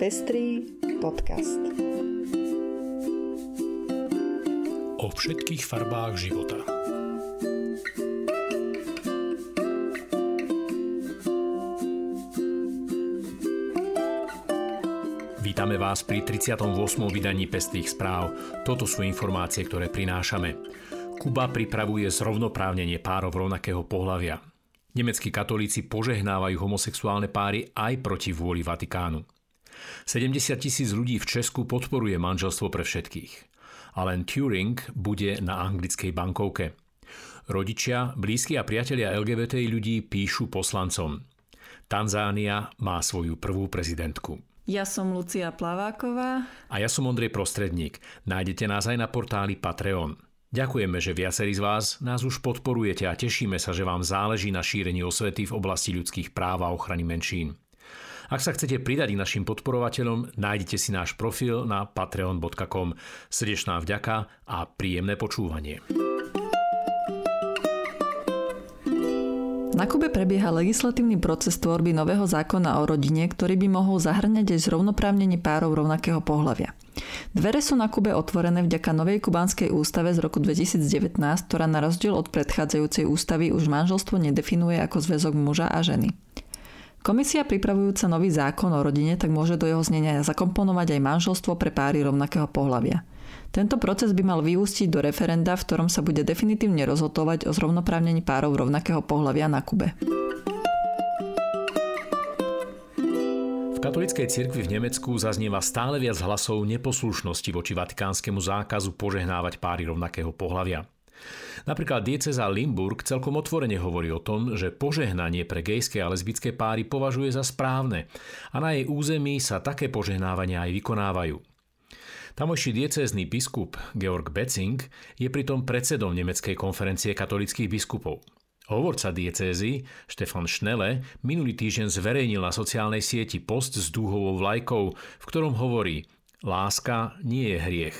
Pestrý podcast. O všetkých farbách života. Vítame vás pri 38. vydaní Pestrých správ. Toto sú informácie, ktoré prinášame. Kuba pripravuje zrovnoprávnenie párov rovnakého pohľavia. Nemeckí katolíci požehnávajú homosexuálne páry aj proti vôli Vatikánu. 70 tisíc ľudí v Česku podporuje manželstvo pre všetkých. Alan Turing bude na anglickej bankovke. Rodičia, blízki a priatelia LGBT ľudí píšu poslancom. Tanzánia má svoju prvú prezidentku. Ja som Lucia Plaváková. A ja som Ondrej Prostredník. Nájdete nás aj na portáli Patreon. Ďakujeme, že viacerí z vás nás už podporujete a tešíme sa, že vám záleží na šírení osvety v oblasti ľudských práv a ochrany menšín. Ak sa chcete pridať k našim podporovateľom, nájdete si náš profil na patreon.com. Srdečná vďaka a príjemné počúvanie. Na Kube prebieha legislatívny proces tvorby nového zákona o rodine, ktorý by mohol zahrňať aj zrovnoprávnenie párov rovnakého pohľavia. Dvere sú na Kube otvorené vďaka novej kubanskej ústave z roku 2019, ktorá na rozdiel od predchádzajúcej ústavy už manželstvo nedefinuje ako zväzok muža a ženy. Komisia pripravujúca nový zákon o rodine tak môže do jeho znenia zakomponovať aj manželstvo pre páry rovnakého pohľavia. Tento proces by mal vyústiť do referenda, v ktorom sa bude definitívne rozhodovať o zrovnoprávnení párov rovnakého pohľavia na Kube. V katolíckej cirkvi v Nemecku zaznieva stále viac hlasov neposlušnosti voči vatikánskemu zákazu požehnávať páry rovnakého pohľavia. Napríklad dieceza Limburg celkom otvorene hovorí o tom, že požehnanie pre gejské a lesbické páry považuje za správne a na jej území sa také požehnávania aj vykonávajú. Tamojší diecézny biskup Georg Betzing je pritom predsedom Nemeckej konferencie katolických biskupov. Hovorca diecézy Štefan Šnele minulý týždeň zverejnil na sociálnej sieti post s dúhovou vlajkou, v ktorom hovorí Láska nie je hriech.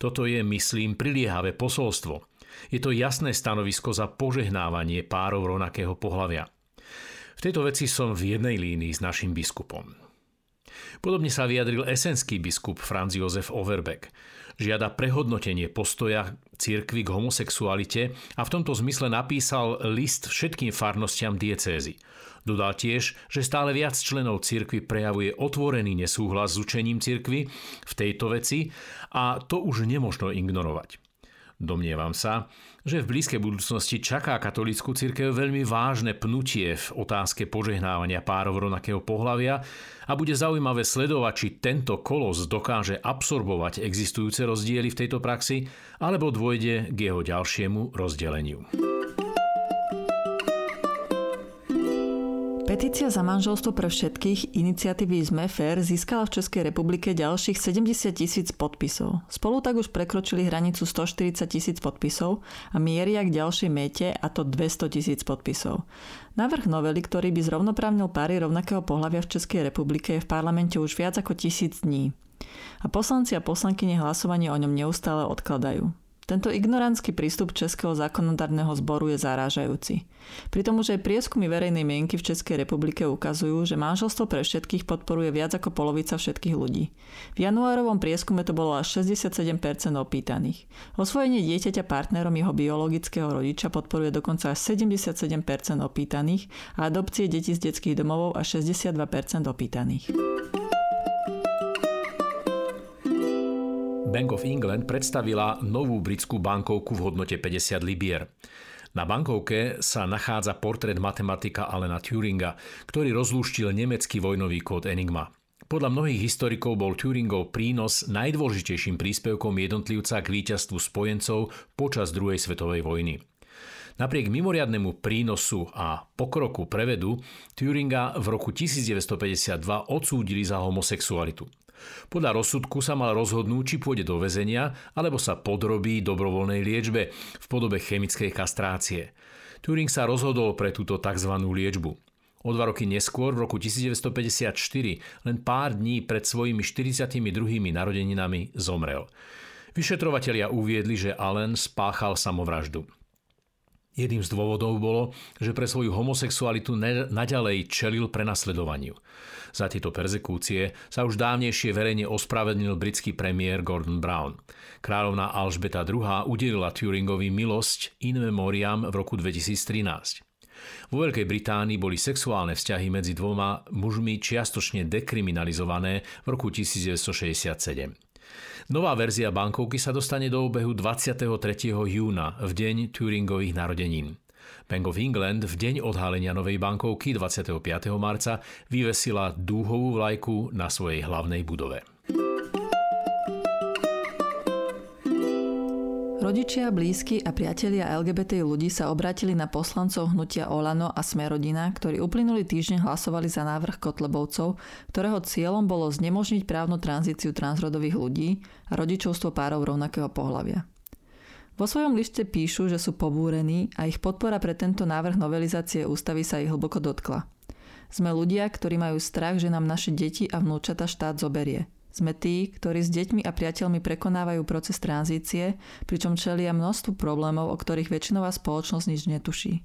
Toto je, myslím, priliehavé posolstvo – je to jasné stanovisko za požehnávanie párov rovnakého pohľavia. V tejto veci som v jednej línii s našim biskupom. Podobne sa vyjadril esenský biskup Franz Josef Overbeck. Žiada prehodnotenie postoja cirkvy k homosexualite a v tomto zmysle napísal list všetkým farnostiam diecézy. Dodal tiež, že stále viac členov cirkvy prejavuje otvorený nesúhlas s učením cirkvy v tejto veci a to už nemožno ignorovať. Domnievam sa, že v blízkej budúcnosti čaká katolícku církev veľmi vážne pnutie v otázke požehnávania párov rovnakého pohľavia a bude zaujímavé sledovať, či tento kolos dokáže absorbovať existujúce rozdiely v tejto praxi, alebo dôjde k jeho ďalšiemu rozdeleniu. Petícia za manželstvo pre všetkých iniciatívy ZME FAIR získala v Českej republike ďalších 70 tisíc podpisov. Spolu tak už prekročili hranicu 140 tisíc podpisov a mieria k ďalšej mete a to 200 tisíc podpisov. Návrh novely, ktorý by zrovnoprávnil páry rovnakého pohľavia v Českej republike je v parlamente už viac ako tisíc dní. A poslanci a poslankyne hlasovanie o ňom neustále odkladajú. Tento ignorantský prístup Českého zákonodárneho zboru je zarážajúci. Pri tom už aj prieskumy verejnej mienky v Českej republike ukazujú, že manželstvo pre všetkých podporuje viac ako polovica všetkých ľudí. V januárovom prieskume to bolo až 67% opýtaných. Osvojenie dieťaťa partnerom jeho biologického rodiča podporuje dokonca až 77% opýtaných a adopcie detí z detských domovov až 62% opýtaných. Bank of England predstavila novú britskú bankovku v hodnote 50 libier. Na bankovke sa nachádza portrét matematika Alena Turinga, ktorý rozlúštil nemecký vojnový kód Enigma. Podľa mnohých historikov bol Turingov prínos najdôležitejším príspevkom jednotlivca k víťazstvu spojencov počas druhej svetovej vojny. Napriek mimoriadnemu prínosu a pokroku prevedu Turinga v roku 1952 odsúdili za homosexualitu. Podľa rozsudku sa mal rozhodnúť, či pôjde do väzenia, alebo sa podrobí dobrovoľnej liečbe v podobe chemickej kastrácie. Turing sa rozhodol pre túto tzv. liečbu. O dva roky neskôr, v roku 1954, len pár dní pred svojimi 42. narodeninami zomrel. Vyšetrovatelia uviedli, že Allen spáchal samovraždu. Jedným z dôvodov bolo, že pre svoju homosexualitu naďalej čelil prenasledovaniu. Za tieto perzekúcie sa už dávnejšie verejne ospravedlnil britský premiér Gordon Brown. Kráľovná Alžbeta II udelila Turingovi milosť in memoriam v roku 2013. Vo Veľkej Británii boli sexuálne vzťahy medzi dvoma mužmi čiastočne dekriminalizované v roku 1967. Nová verzia bankovky sa dostane do obehu 23. júna, v deň Turingových narodenín. Bank of England v deň odhalenia novej bankovky 25. marca vyvesila dúhovú vlajku na svojej hlavnej budove. Rodičia, blízky a priatelia LGBT ľudí sa obrátili na poslancov hnutia Olano a Smerodina, ktorí uplynulý týždeň hlasovali za návrh Kotlebovcov, ktorého cieľom bolo znemožniť právnu tranzíciu transrodových ľudí a rodičovstvo párov rovnakého pohľavia. Vo svojom liste píšu, že sú pobúrení a ich podpora pre tento návrh novelizácie ústavy sa ich hlboko dotkla. Sme ľudia, ktorí majú strach, že nám naše deti a vnúčata štát zoberie – sme tí, ktorí s deťmi a priateľmi prekonávajú proces tranzície, pričom čelia množstvu problémov, o ktorých väčšinová spoločnosť nič netuší.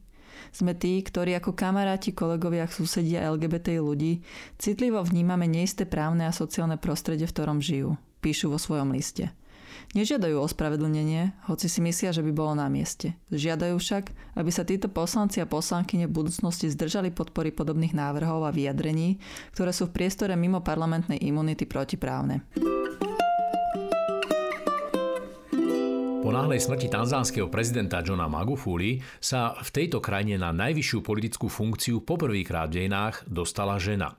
Sme tí, ktorí ako kamaráti, kolegovia, susedia LGBT ľudí citlivo vnímame neisté právne a sociálne prostredie, v ktorom žijú, píšu vo svojom liste. Nežiadajú ospravedlnenie, hoci si myslia, že by bolo na mieste. Žiadajú však, aby sa títo poslanci a poslankyne v budúcnosti zdržali podpory podobných návrhov a vyjadrení, ktoré sú v priestore mimo parlamentnej imunity protiprávne. Po náhlej smrti tanzánskeho prezidenta Johna Magufuli sa v tejto krajine na najvyššiu politickú funkciu poprvýkrát v dejinách dostala žena.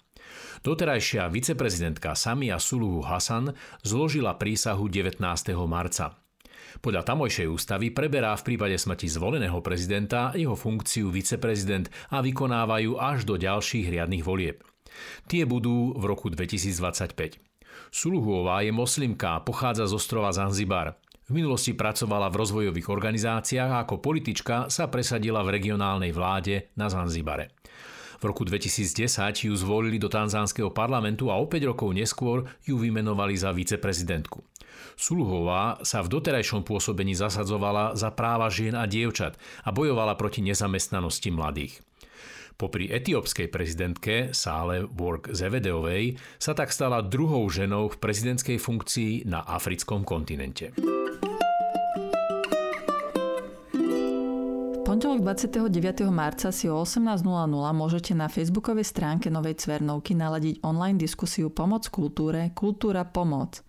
Doterajšia viceprezidentka Samia Suluhu Hasan zložila prísahu 19. marca. Podľa tamojšej ústavy preberá v prípade smrti zvoleného prezidenta jeho funkciu viceprezident a vykonávajú až do ďalších riadnych volieb. Tie budú v roku 2025. Suluhová je moslimka a pochádza z ostrova Zanzibar. V minulosti pracovala v rozvojových organizáciách a ako politička sa presadila v regionálnej vláde na Zanzibare. V roku 2010 ju zvolili do tanzánskeho parlamentu a o 5 rokov neskôr ju vymenovali za viceprezidentku. Suluhová sa v doterajšom pôsobení zasadzovala za práva žien a dievčat a bojovala proti nezamestnanosti mladých. Popri etiópskej prezidentke Sále Work Zevedeovej sa tak stala druhou ženou v prezidentskej funkcii na africkom kontinente. Pondelok 29. marca si o 18.00 môžete na facebookovej stránke Novej Cvernovky naladiť online diskusiu Pomoc kultúre, kultúra pomoc.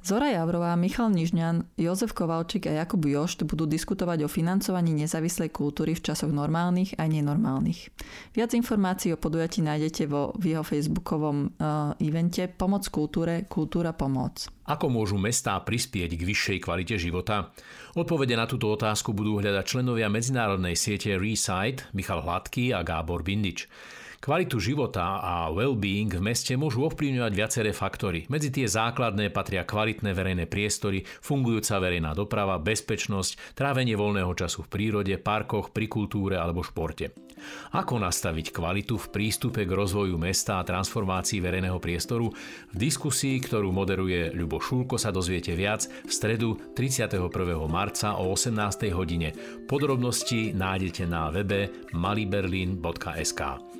Zora Javrová, Michal Nižňan, Jozef Kovalčík a Jakub Jošt budú diskutovať o financovaní nezávislej kultúry v časoch normálnych a nenormálnych. Viac informácií o podujatí nájdete vo v jeho facebookovom uh, evente Pomoc kultúre, kultúra pomoc. Ako môžu mestá prispieť k vyššej kvalite života? Odpovede na túto otázku budú hľadať členovia medzinárodnej siete Reside Michal Hladký a Gábor Bindič. Kvalitu života a well-being v meste môžu ovplyvňovať viaceré faktory. Medzi tie základné patria kvalitné verejné priestory, fungujúca verejná doprava, bezpečnosť, trávenie voľného času v prírode, parkoch, pri kultúre alebo športe. Ako nastaviť kvalitu v prístupe k rozvoju mesta a transformácii verejného priestoru? V diskusii, ktorú moderuje Ľubo Šulko, sa dozviete viac v stredu 31. marca o 18. hodine. Podrobnosti nájdete na webe maliberlin.sk.